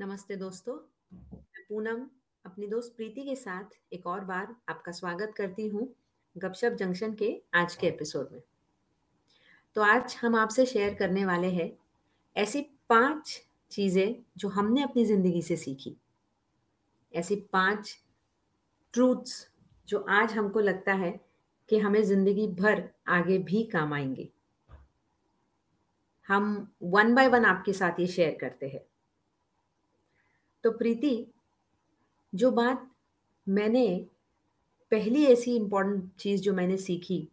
नमस्ते दोस्तों। मैं पूनम, अपनी दोस्त प्रीति के साथ एक और बार आपका स्वागत करती हूँ गपशप जंक्शन के आज के एपिसोड में। तो आज हम आपसे शेयर करने वाले हैं ऐसी पाँच चीज़ें जो हमने अपनी ज़िंदगी से सीखी। ऐसी पाँच ट्रूथ्स जो आज हमको लगता है कि हमें ज़िंदगी भर आगे भी काम आएँगे। हम वन बाय वन आपके साथ ये शेयर करते हैं। तो प्रीति, जो बात मैंने पहली ऐसी इंपॉर्टेंट चीज़ जो मैंने सीखी,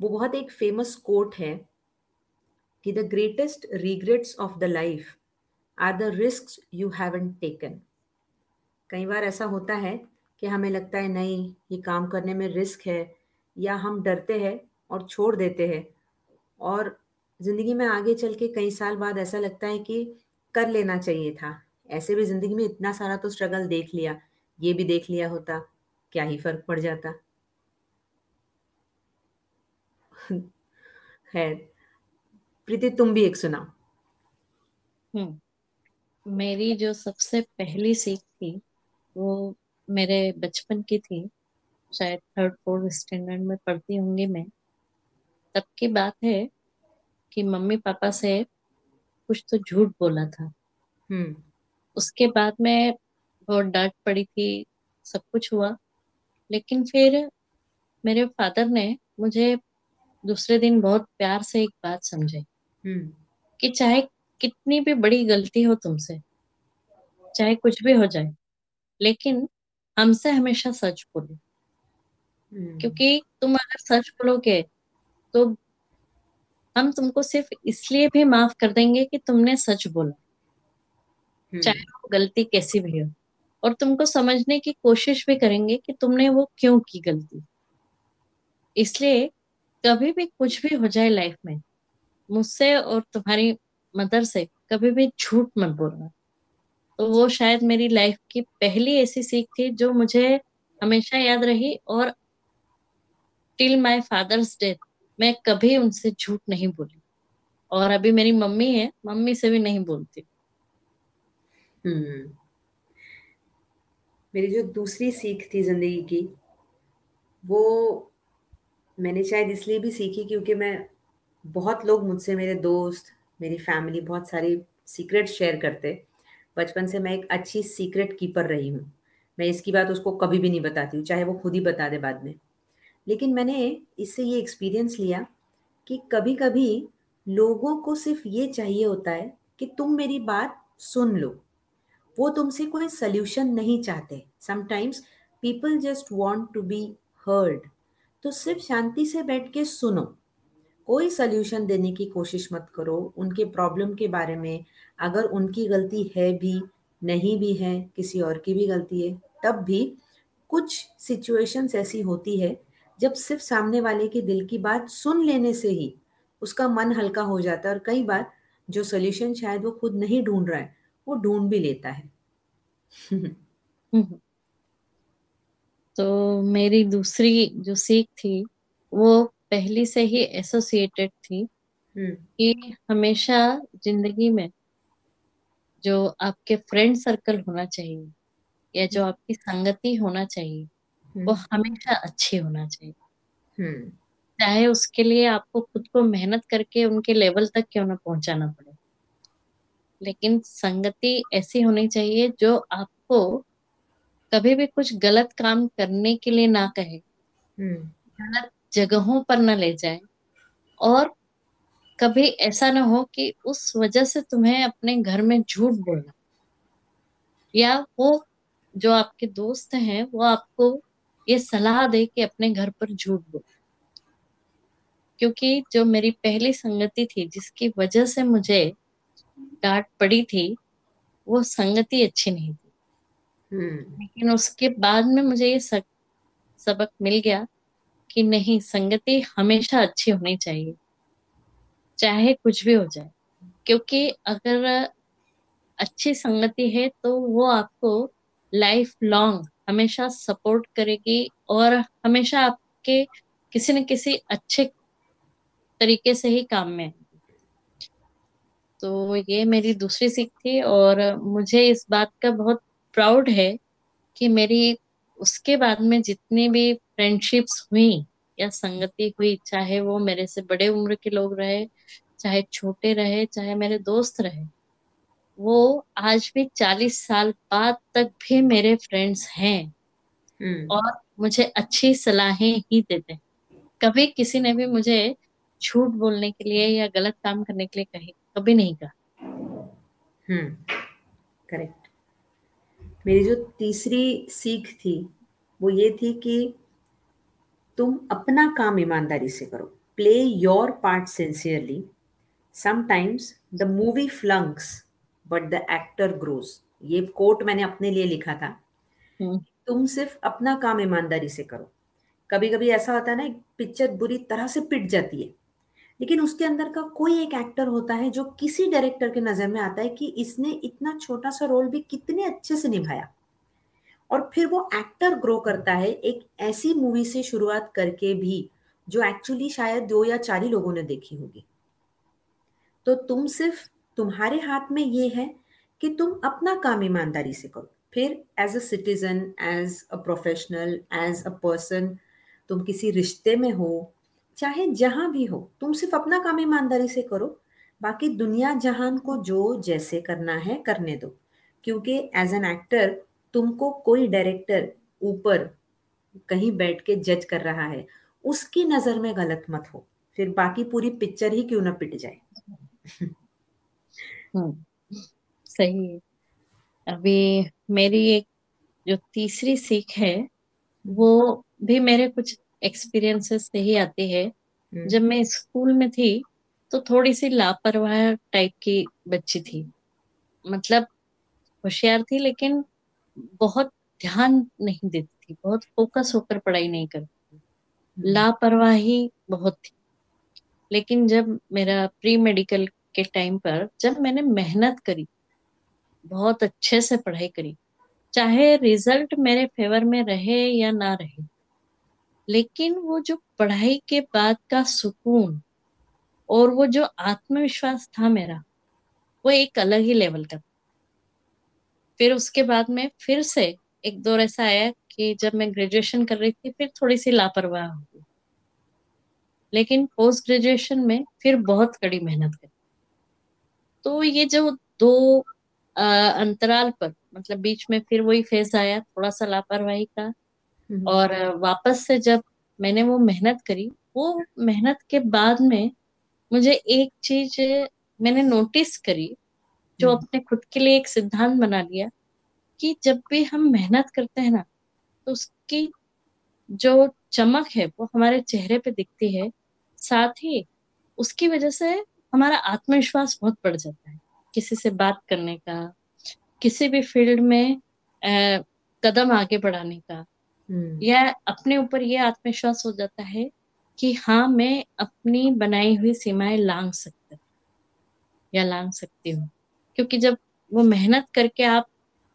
वो बहुत एक फ़ेमस कोट है कि the greatest regrets of the life are the risk you haven't taken कई बार ऐसा होता है कि हमें लगता है, नहीं, ये काम करने में रिस्क है, या हम डरते हैं और छोड़ देते हैं। और ज़िंदगी में आगे चल के कई साल बाद ऐसा लगता है कि कर लेना चाहिए था। ऐसे भी ज़िंदगी में इतना सारा तो स्ट्रगल देख लिया। ये भी देख लिया होता क्या ही फ़र्क पड़ जाता। है प्रीति तुम भी एक सुनाओ। हम्म मेरी जो सबसे पहली सीख थी वो मेरे बचपन की थी। शायद थर्ड फोर्थ स्टैंडर्ड में पढ़ती होंगी मैं। तब की बात है कि मम्मी पापा से कुछ तो झूठ बोला था। हम्म। उसके बाद में बहुत डांट पड़ी थी सब कुछ हुआ लेकिन फिर मेरे फादर ने मुझे दूसरे दिन बहुत प्यार से एक बात समझे हम्म। कि चाहे कितनी भी बड़ी गलती हो तुमसे चाहे कुछ भी हो जाए लेकिन हमसे हमेशा सच बोलो हम्म। क्योंकि तुम अगर सच बोलोगे तो हम तुमको सिर्फ़ इसलिए भी माफ़ कर देंगे कि तुमने सच बोला चाहे हम्म। वो गलती कैसी भी हो। और तुमको समझने की कोशिश भी करेंगे कि तुमने वो क्यों की गलती। इसलिए कभी भी कुछ भी हो जाए लाइफ में, मुझसे और तुम्हारी मदर से कभी भी झूठ मत बोलना। तो वो शायद मेरी लाइफ की पहली ऐसी सीख थी जो मुझे हमेशा याद रही और टिल माय फादर्स डेथ मैं कभी उनसे झूठ नहीं बोली। और अभी मेरी मम्मी है, मम्मी से भी नहीं बोलती। हम्म। मेरी जो दूसरी सीख थी ज़िंदगी की, वो मैंने शायद इसलिए भी सीखी क्योंकि मैं बहुत लोग मुझसे, मेरे दोस्त, मेरी फैमिली, बहुत सारी सीक्रेट शेयर करते। बचपन से मैं एक अच्छी सीक्रेट कीपर रही हूँ। मैं इसकी बात उसको कभी भी नहीं बताती हूँ, चाहे वो खुद ही बता दे बाद में। लेकिन मैंने इससे ये एक्सपीरियंस लिया कि कभी कभी लोगों को सिर्फ़ ये चाहिए होता है कि तुम मेरी बात सुन लो। वो तुमसे कोई सोल्यूशन नहीं चाहते। Sometimes people just want to be heard तो सिर्फ़ शांति से बैठ के सुनो। कोई सोल्यूशन देने की कोशिश मत करो। उनके प्रॉब्लम के बारे में अगर उनकी गलती है भी, नहीं भी है, किसी और की भी गलती है, तब भी कुछ सिचुएशंस ऐसी होती है, जब सिर्फ़ सामने वाले के दिल की बात सुन लेने से ही उसका मन हल्का हो जाता है। और कई बार जो सोल्यूशन शायद वो खुद नहीं ढूंढ रहा है वो ढूंढ भी लेता है तो मेरी दूसरी जो सीख थी वो पहली से ही एसोसिएटेड थी हम्म। कि हमेशा ज़िंदगी में जो आपके फ्रेंड सर्कल होना चाहिए या जो आपकी संगति होना चाहिए वो हम्म। हमेशा अच्छी होना चाहिए हम्म। चाहे उसके लिए आपको खुद को मेहनत करके उनके लेवल तक क्यों ना पहुंचाना पड़े लेकिन संगति ऐसी होनी चाहिए जो आपको कभी भी कुछ गलत काम करने के लिए ना कहे। हम्म। गलत जगहों पर ना ले जाए। और कभी ऐसा ना हो कि उस वजह से तुम्हें अपने घर में झूठ बोलना। या वो जो आपके दोस्त हैं वो आपको ये सलाह दे कि अपने घर पर झूठ बोल। क्योंकि जो मेरी पहली संगति थी जिसकी वजह से मुझे डांट पड़ी थी वो संगति अच्छी नहीं थी। हम्म। लेकिन उसके बाद में मुझे ये सक, सबक मिल गया कि नहीं संगति हमेशा अच्छी होनी चाहिए चाहे कुछ भी हो जाए। क्योंकि अगर अच्छी संगति है तो वो आपको लाइफ लॉन्ग हमेशा सपोर्ट करेगी और हमेशा आपके किसी न किसी अच्छे तरीके से ही काम में तो ये मेरी दूसरी सीख थी और मुझे इस बात का बहुत प्राउड है कि मेरी उसके बाद में जितनी भी फ्रेंडशिप्स हुई या संगति हुई चाहे वो मेरे से बड़े उम्र के लोग रहे चाहे छोटे रहे चाहे मेरे दोस्त रहे वो आज भी चालीस साल बाद तक भी मेरे फ्रेंड्स हैं। हम्म। और मुझे अच्छी सलाहें ही देते हैं। कभी किसी ने भी मुझे झूठ बोलने के लिए या गलत काम करने के लिए कही कभी नहीं कहा। हम्म करेक्ट मेरी जो तीसरी सीख थी वो ये थी कि तुम अपना काम ईमानदारी से करो। Play your part sincerely sometimes the movie flunks but the actor grows ये कोट मैंने अपने लिए लिखा था। हम्म। तुम सिर्फ़ अपना काम ईमानदारी से करो। कभी कभी ऐसा होता है ना पिक्चर बुरी तरह से पिट जाती है। लेकिन उसके अंदर का कोई एक एक्टर होता है जो किसी डायरेक्टर के नज़र में आता है कि इसने इतना छोटा सा रोल भी कितने अच्छे से निभाया। और फिर वो एक्टर ग्रो करता है एक ऐसी मूवी से शुरुआत करके भी, जो एक्चुअली शायद दो या चार ही लोगों ने देखी होगी। तो तुम सिर्फ़ तुम्हारे हाथ में ये है कि तुम अपना काम ईमानदारी से करो। फिर as a citizen as a professional as a person तुम किसी रिश्ते में हो चाहे जहाँ भी हो, तुम सिर्फ़ अपना काम ईमानदारी से करो। बाकी दुनिया जहान को जो जैसे करना है, करने दो। क्योंकि एज एन एक्टर तुमको कोई डायरेक्टर ऊपर कहीं बैठ के जज कर रहा है, उसकी नज़र में गलत मत हो। फिर बाकी पूरी पिक्चर ही क्यों ना पिट जाए? हम्म सही अभी मेरी एक जो तीसरी सीख है, वो भी मेरे कुछ एक्सपीरियंसेस से ही आती है। हम्म। जब मैं स्कूल में थी तो थोड़ी सी लापरवाह टाइप की बच्ची थी। मतलब होशियार थी लेकिन बहुत ध्यान नहीं देती थी बहुत फोकस होकर पढ़ाई नहीं करती थी। हम्म। लापरवाही बहुत थी। लेकिन जब मेरा प्री मेडिकल के टाइम पर जब मैंने मेहनत करी बहुत अच्छे से पढ़ाई करी चाहे रिज़ल्ट मेरे फेवर में रहे या ना रहे लेकिन वो जो पढ़ाई के बाद का सुकून और वो जो आत्मविश्वास था मेरा वो एक अलग ही लेवल का फिर उसके बाद में फिर से एक दौर ऐसा आया कि जब मैं ग्रेजुएशन कर रही थी फिर थोड़ी सी लापरवाह हो गई। लेकिन पोस्ट ग्रेजुएशन में फिर बहुत कड़ी मेहनत करी। तो ये जो दो अ, अंतराल पर मतलब बीच में फिर वही फ़ेज़ आया थोड़ा सा लापरवाही का और वापस से जब मैंने वो मेहनत करी वो मेहनत के बाद में मुझे एक चीज़ मैंने नोटिस करी जो हम्म। अपने खुद के लिए एक सिद्धांत बना लिया कि जब भी हम मेहनत करते हैं ना तो उसकी जो चमक है वो हमारे चेहरे पे दिखती है। साथ ही उसकी वजह से हमारा आत्मविश्वास बहुत बढ़ जाता है किसी से बात करने का किसी भी फ़ील्ड में अ, कदम आगे बढ़ाने का। हम्म या अपने ऊपर ये आत्मविश्वास हो जाता है कि हाँ मैं अपनी बनाई हुई सीमाएँ लांग सकता या लांग सकती हूँ। क्योंकि जब वो मेहनत करके आप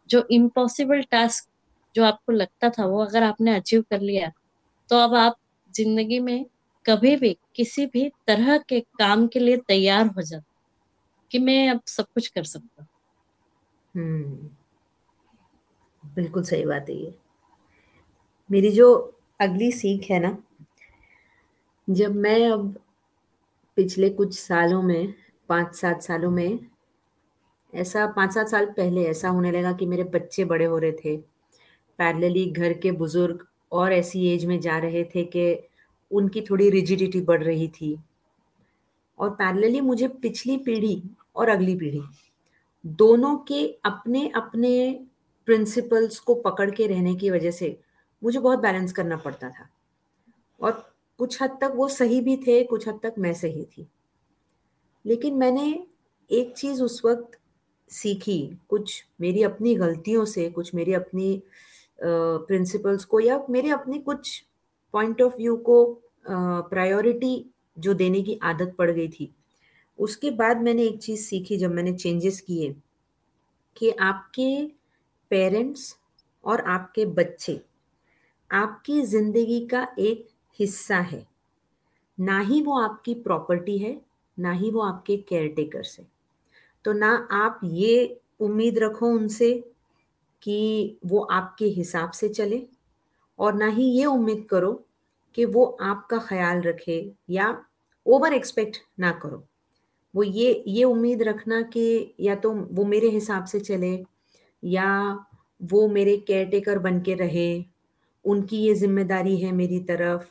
जो इम्पॉसिबल टास्क जो आपको लगता था वो अगर आपने अचीव कर लिया तो अब आप ज़िंदगी में कभी भी किसी भी तरह के काम के लिए तैयार हो जाते कि मैं अब सब कुछ कर सकता हूँ। हम्म। बिल्कुल सही बात है ये। मेरी जो अगली सीख है ना, जब मैं अब पिछले कुछ सालों में, पाँच सात सालों में, ऐसा पाँच सात साल पहले ऐसा होने लगा कि मेरे बच्चे बड़े हो रहे थे। पैरेलली घर के बुज़ुर्ग और ऐसी एज में जा रहे थे कि उनकी थोड़ी रिजिडिटी बढ़ रही थी। और पैरेलली मुझे पिछली पीढ़ी और अगली पीढ़ी, दोनों के अपने अपने प्रिंसिपल्स को पकड़ के रहने की वजह से मुझे बहुत बैलेंस करना पड़ता था। और कुछ हद तक वो सही भी थे, कुछ हद तक मैं सही थी। लेकिन मैंने एक चीज़ उस वक्त सीखी, कुछ मेरी अपनी गलतियों से, कुछ मेरी अपनी प्रिंसिपल्स को या मेरे अपने कुछ पॉइंट ऑफ़ व्यू को प्रायोरिटी जो देने की आदत पड़ गई थी। उसके बाद मैंने एक चीज़ सीखी जब मैंने चेंजेस किए कि आपके पेरेंट्स और आपके बच्चे आपकी ज़िंदगी का एक हिस्सा है। ना ही वो आपकी प्रॉपर्टी है, ना ही वो आपके केयर टेकर्स है। तो ना आप ये उम्मीद रखो उनसे कि वो आपके हिसाब से चले और ना ही ये उम्मीद करो कि वो आपका ख्याल रखे या ओवर एक्सपेक्ट ना करो। वो ये ये उम्मीद रखना कि या तो वो मेरे हिसाब से चले या वो मेरे केयर टेकर बन के रहे। उनकी ये ज़िम्मेदारी है मेरी तरफ़।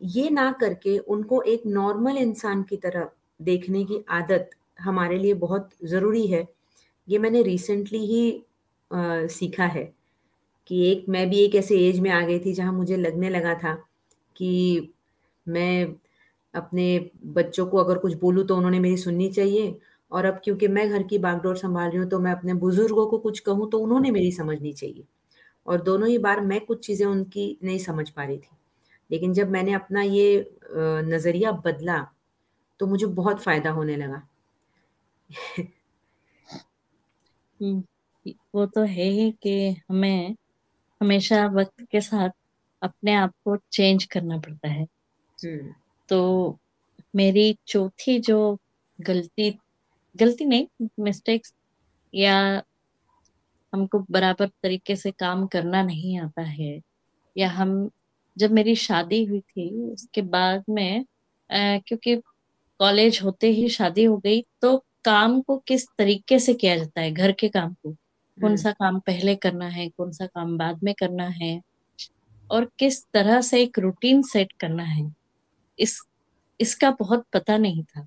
ये ना करके उनको एक नॉर्मल इंसान की तरह देखने की आदत हमारे लिए बहुत ज़रूरी है। ये मैंने रिसेंटली ही आ, सीखा है कि एक मैं भी एक ऐसे एज में आ गई थी जहाँ मुझे लगने लगा था कि मैं अपने बच्चों को अगर कुछ बोलूँ तो उन्होंने मेरी सुननी चाहिए और अब क्योंकि मैं घर की बागडोर संभाल रही हूँ तो मैं अपने बुज़ुर्गों को कुछ कहूँ तो उन्होंने मेरी समझनी चाहिए। और दोनों ही बार मैं कुछ चीज़ें उनकी नहीं समझ पा रही थी। लेकिन जब मैंने अपना ये नज़रिया बदला तो मुझे बहुत फ़ायदा होने लगा। हम्म, वो तो है ही कि हमें हमेशा वक्त के साथ अपने आप को चेंज करना पड़ता है। हम्म। तो मेरी चौथी जो गलती गलती नहीं मिस्टेक्स या हमको बराबर तरीके से काम करना नहीं आता है। या हम जब मेरी शादी हुई थी उसके बाद में आ, क्योंकि कॉलेज होते ही शादी हो गई तो काम को किस तरीके से किया जाता है? घर के काम को? कौन हम्म। सा काम पहले करना है कौन सा काम बाद में करना है? और किस तरह से एक रूटीन सेट करना है? इस इसका बहुत पता नहीं था।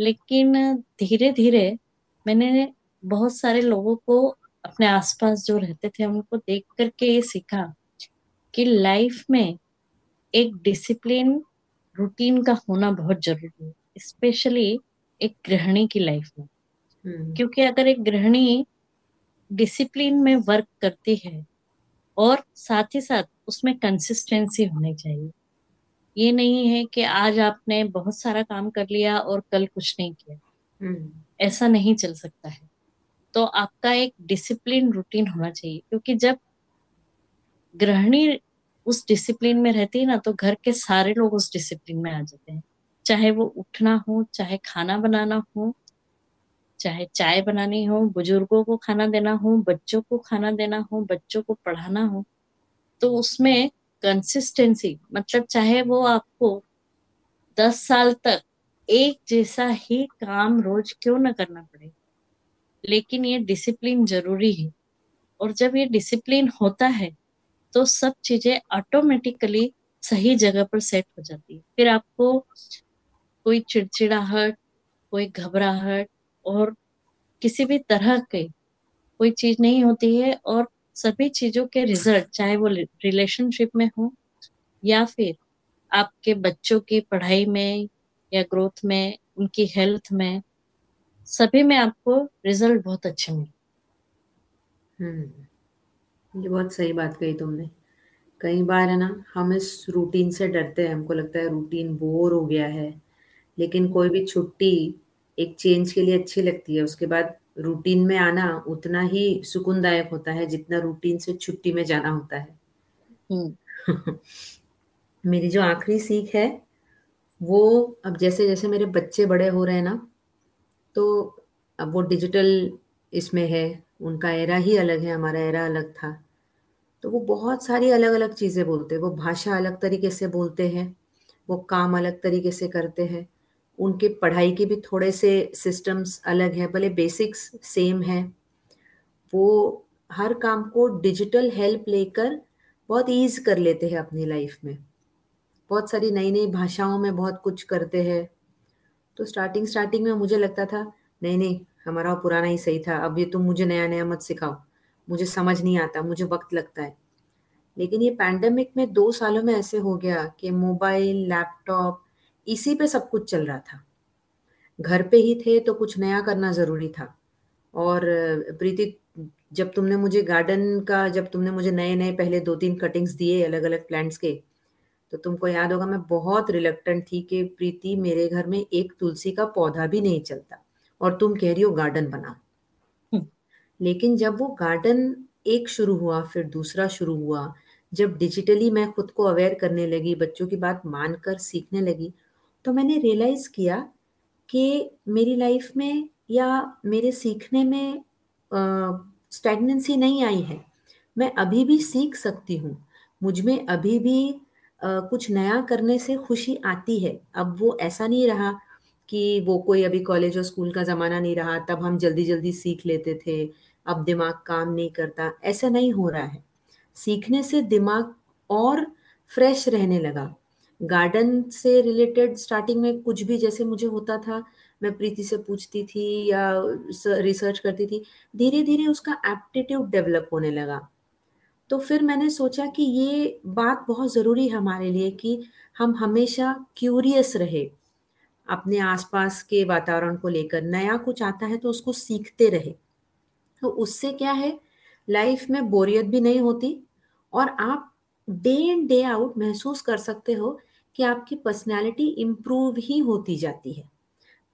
लेकिन धीरे धीरे मैंने बहुत सारे लोगों को अपने आसपास जो रहते थे उनको देख करके ये सीखा कि लाइफ में एक डिसिप्लिन रूटीन का होना बहुत ज़रूरी है स्पेशली एक गृहिणी की लाइफ में हम्म। क्योंकि अगर एक गृहिणी डिसिप्लिन में वर्क करती है और साथ ही साथ उसमें कंसिस्टेंसी होनी चाहिए ये नहीं है कि आज आपने बहुत सारा काम कर लिया और कल कुछ नहीं किया हम्म। ऐसा नहीं चल सकता है तो आपका एक डिसिप्लिन रूटीन होना चाहिए। क्योंकि जब गृहिणी उस डिसिप्लिन में रहती है ना तो घर के सारे लोग उस डिसिप्लिन में आ जाते हैं। चाहे वो उठना हो, चाहे खाना बनाना हो, चाहे चाय बनानी हो, बुज़ुर्गों को खाना देना हो, बच्चों को खाना देना हो, बच्चों को पढ़ाना हो तो उसमें कंसिस्टेंसी मतलब चाहे वो आपको दस साल तक एक जैसा ही काम रोज क्यों ना करना पड़े लेकिन ये डिसिप्लिन ज़रूरी है। और जब ये डिसिप्लिन होता है तो सब चीज़ें ऑटोमेटिकली सही जगह पर सेट हो जाती है। फिर आपको कोई चिड़चिड़ाहट, कोई घबराहट और किसी भी तरह के कोई चीज़ नहीं होती है और सभी चीज़ों के रिज़ल्ट चाहे वो रिलेशनशिप में हो या फिर आपके बच्चों की पढ़ाई में या ग्रोथ में, उनकी हेल्थ में सभी में आपको रिज़ल्ट बहुत अच्छे मिले। हम्म ये बहुत सही बात कही तुमने। कई बार है ना हम इस रूटीन से डरते हैं हमको लगता है रूटीन बोर हो गया है। लेकिन कोई भी छुट्टी एक चेंज के लिए अच्छी लगती है उसके बाद रूटीन में आना उतना ही सुकूनदायक होता है जितना रूटीन से छुट्टी में जाना होता है। हम्म। मेरी जो आखिरी सीख है वो अब जैसे जैसे मेरे बच्चे बड़े हो रहे हैं ना तो अब वो डिजिटल इसमें है, उनका एरा ही अलग है, हमारा एरा अलग था। तो वो बहुत सारी अलग अलग चीज़ें बोलते हैं। वो भाषा अलग तरीके से बोलते हैं, वो काम अलग तरीके से करते हैं। उनके पढ़ाई के भी थोड़े से सिस्टम्स अलग हैं, भले बेसिक्स सेम है। वो हर काम को डिजिटल हेल्प लेकर बहुत ईज कर लेते हैं अपनी लाइफ में। बहुत सारी नई नई भाषाओं में बहुत कुछ करते हैं। तो स्टार्टिंग स्टार्टिंग में मुझे लगता था, नहीं नहीं, हमारा पुराना ही सही था, अब ये तुम मुझे नया नया मत सिखाओ। मुझे समझ नहीं आता, मुझे वक्त लगता है। लेकिन ये पैंडमिक में दो सालों में ऐसे हो गया कि मोबाइल लैपटॉप इसी पे सब कुछ चल रहा था। घर पे ही थे तो कुछ नया करना ज़रूरी था। और, प्रीति, जब तुमने मुझे गार्डन का, जब तुमने मुझे नए नए पहले दो तीन कटिंग्स दिए अलग अलग प्लांट्स के तो तुमको याद होगा मैं बहुत रिलेक्टेंट थी कि प्रीति मेरे घर में एक तुलसी का पौधा भी नहीं चलता और तुम कह रही हो गार्डन बनाओ हम्म। लेकिन जब वो गार्डन एक शुरू हुआ फिर दूसरा शुरू हुआ जब डिजिटली मैं खुद को अवेयर करने लगी बच्चों की बात मानकर सीखने लगी तो मैंने रियलाइज़ किया कि मेरी लाइफ में या मेरे सीखने में स्टैग्नेंसी नहीं आई है। मैं अभी भी सीख सकती हूँ। मुझमें अभी भी कुछ नया करने से खुशी आती है। अब वो ऐसा नहीं रहा कि वो कोई अभी कॉलेज और स्कूल का ज़माना नहीं रहा, तब हम जल्दी जल्दी सीख लेते थे, अब दिमाग काम नहीं करता, ऐसा नहीं हो रहा है। सीखने से दिमाग और फ्रेश रहने लगा। गार्डन से रिलेटेड स्टार्टिंग में कुछ भी जैसे मुझे होता था, मैं प्रीति से पूछती थी या रिसर्च करती थी धीरे धीरे उसका एप्टीट्यूड डेवलप होने लगा। तो फिर मैंने सोचा कि ये बात बहुत ज़रूरी है हमारे लिए कि हम हमेशा क्यूरियस रहे। अपने आसपास के वातावरण को लेकर नया कुछ आता है तो उसको सीखते रहे। तो उससे क्या है लाइफ में बोरियत भी नहीं होती और आप डे इन डे आउट महसूस कर सकते हो कि आपकी पर्सनैलिटी इम्प्रूव ही होती जाती है।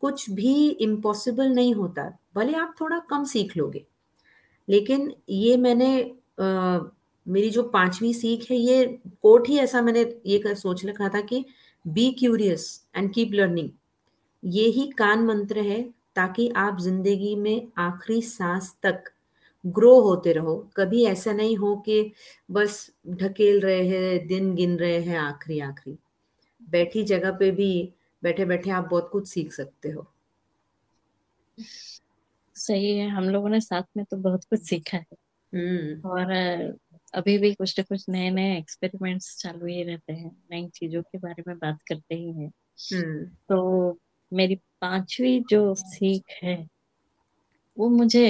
कुछ भी इम्पॉसिबल नहीं होता, भले आप थोड़ा कम सीख लोगे। लेकिन ये मैंने मेरी जो पांचवी सीख है ये कोट ही ऐसा मैंने ये कर सोच रखा था कि be curious and keep learning ये ही कान मंत्र है ताकि आप ज़िंदगी में आखिरी सांस तक ग्रो होते रहो। कभी ऐसा नहीं हो कि बस ढकेल रहे हैं दिन गिन रहे हैं आखिरी आखिरी। बैठी जगह पे भी बैठे बैठे आप बहुत कुछ सीख सकते हो। सही है हम लोगों ने साथ में तो बहुत कुछ सीखा है। हम्म। और अभी भी कुछ ना कुछ नए नए एक्सपेरिमेंट्स चालू ही रहते हैं नई चीज़ों के बारे में बात करते ही हैं हम्म। तो मेरी पांचवी जो सीख है वो मुझे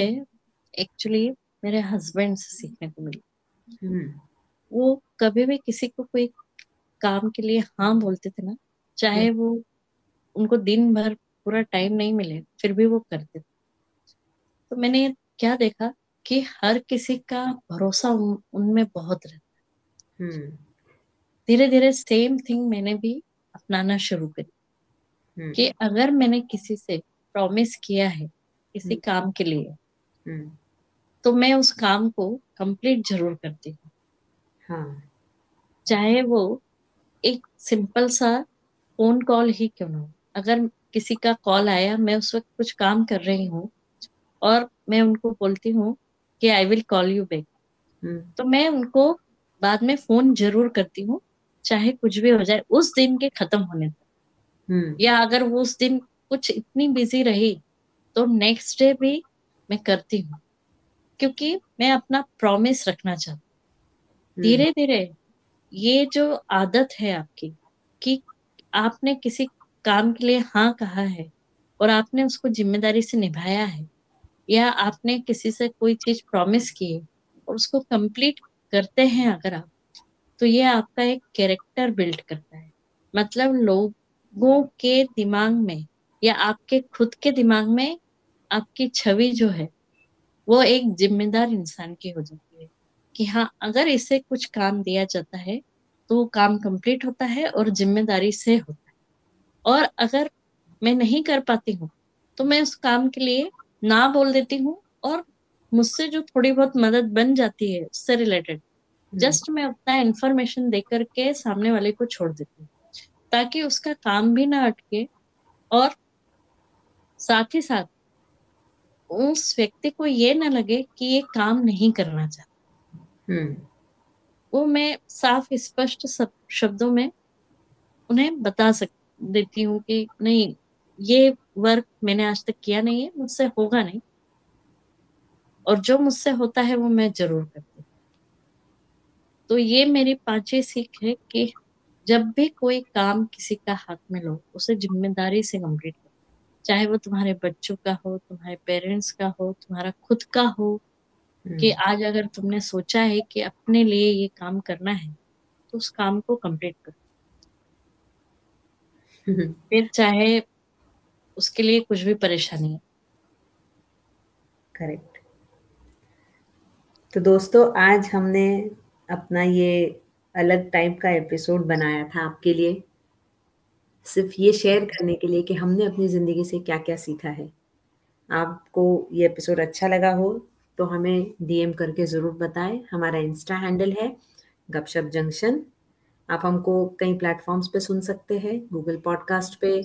एक्चुअली मेरे हस्बैंड से सीखने को मिली हम्म। वो कभी भी किसी को कोई काम के लिए हाँ बोलते थे ना चाहे वो उनको दिन भर पूरा टाइम नहीं मिले फिर भी वो करते थे तो मैंने क्या देखा कि हर किसी का भरोसा उन, उनमें बहुत रहता है हम्म। धीरे धीरे सेम थिंग मैंने भी अपनाना शुरू करी हम्म। कि अगर मैंने किसी से प्रॉमिस किया है किसी हम्म। काम के लिए तो मैं उस काम को कंप्लीट ज़रूर करती हूँ हाँ। चाहे वो एक सिंपल सा फ़ोन कॉल ही क्यों ना हो अगर किसी का कॉल आया मैं उस वक्त कुछ काम कर रही हूँ और मैं उनको बोलती हूँ कि I will call you back तो मैं उनको बाद में फ़ोन ज़रूर करती हूँ चाहे कुछ भी हो जाए उस दिन के खत्म होने तक। हम्म। या अगर वो उस दिन कुछ इतनी बिज़ी रही तो नेक्स्ट डे भी मैं करती हूँ। क्योंकि मैं अपना प्रॉमिस रखना चाहती हम्म। धीरे धीरे ये जो आदत है आपकी कि आपने किसी काम के लिए हाँ कहा है और आपने उसको ज़िम्मेदारी से निभाया है या आपने किसी से कोई चीज़ प्रॉमिस की है और उसको कंप्लीट करते हैं अगर आप तो ये आपका एक कैरेक्टर बिल्ड करता है। मतलब लोगों के दिमाग में या आपके खुद के दिमाग में आपकी छवि जो है, वो एक जिम्मेदार इंसान की हो जाती है कि हाँ अगर इसे कुछ काम दिया जाता है तो वो काम कंप्लीट होता है और ज़िम्मेदारी से होता है। और अगर मैं नहीं कर पाती हूँ तो मैं उस काम के लिए ना बोल देती हूँ और मुझसे जो थोड़ी बहुत मदद बन जाती है उससे रिलेटेड जस्ट हम्म। मैं उतना इंफॉर्मेशन दे करके सामने वाले को छोड़ देती हूँ ताकि उसका काम भी ना अटके और साथ ही साथ उस व्यक्ति को ये ना लगे कि ये काम नहीं करना चाहता हम्म। वो मैं साफ़ स्पष्ट शब्दों में उन्हें बता सक देती हूँ कि नहीं ये वर्क मैंने आज तक किया नहीं है मुझसे होगा नहीं। और जो मुझसे होता है वो मैं ज़रूर करती हूँ। तो ये मेरी पांचवी सीख है कि जब भी कोई काम किसी का हाथ में लो उसे ज़िम्मेदारी से कंप्लीट करो। चाहे वो तुम्हारे बच्चों का हो तुम्हारे पेरेंट्स का हो तुम्हारा खुद का हो कि हम्म। आज अगर तुमने सोचा है कि अपने लिए ये काम करना है तो उस काम को कंप्लीट करो। फिर चाहे उसके लिए कुछ भी परेशानी है। करेक्ट तो दोस्तों आज हमने अपना ये अलग टाइप का एपिसोड बनाया था आपके लिए। सिर्फ़ ये शेयर करने के लिए कि हमने अपनी ज़िंदगी से क्या क्या सीखा है। आपको ये एपिसोड अच्छा लगा हो तो हमें डीएम करके ज़रूर बताएँ। हमारा इंस्टा हैंडल है गपशप जंक्शन आप हमको कई प्लेटफॉर्म्स पे सुन सकते हैं गूगल पॉडकास्ट पे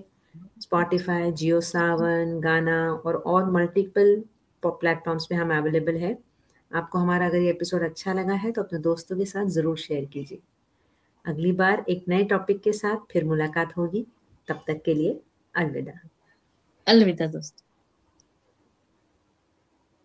स्पॉटिफाई जियो सावन गाना और और मल्टीपल प्लेटफॉर्म्स पे हम अवेलेबल है। आपको हमारा अगर ये एपिसोड अच्छा लगा है तो अपने दोस्तों के साथ ज़रूर शेयर कीजिए। अगली बार एक नए टॉपिक के साथ फिर मुलाकात होगी। तब तक के लिए अलविदा। अलविदा दोस्तों।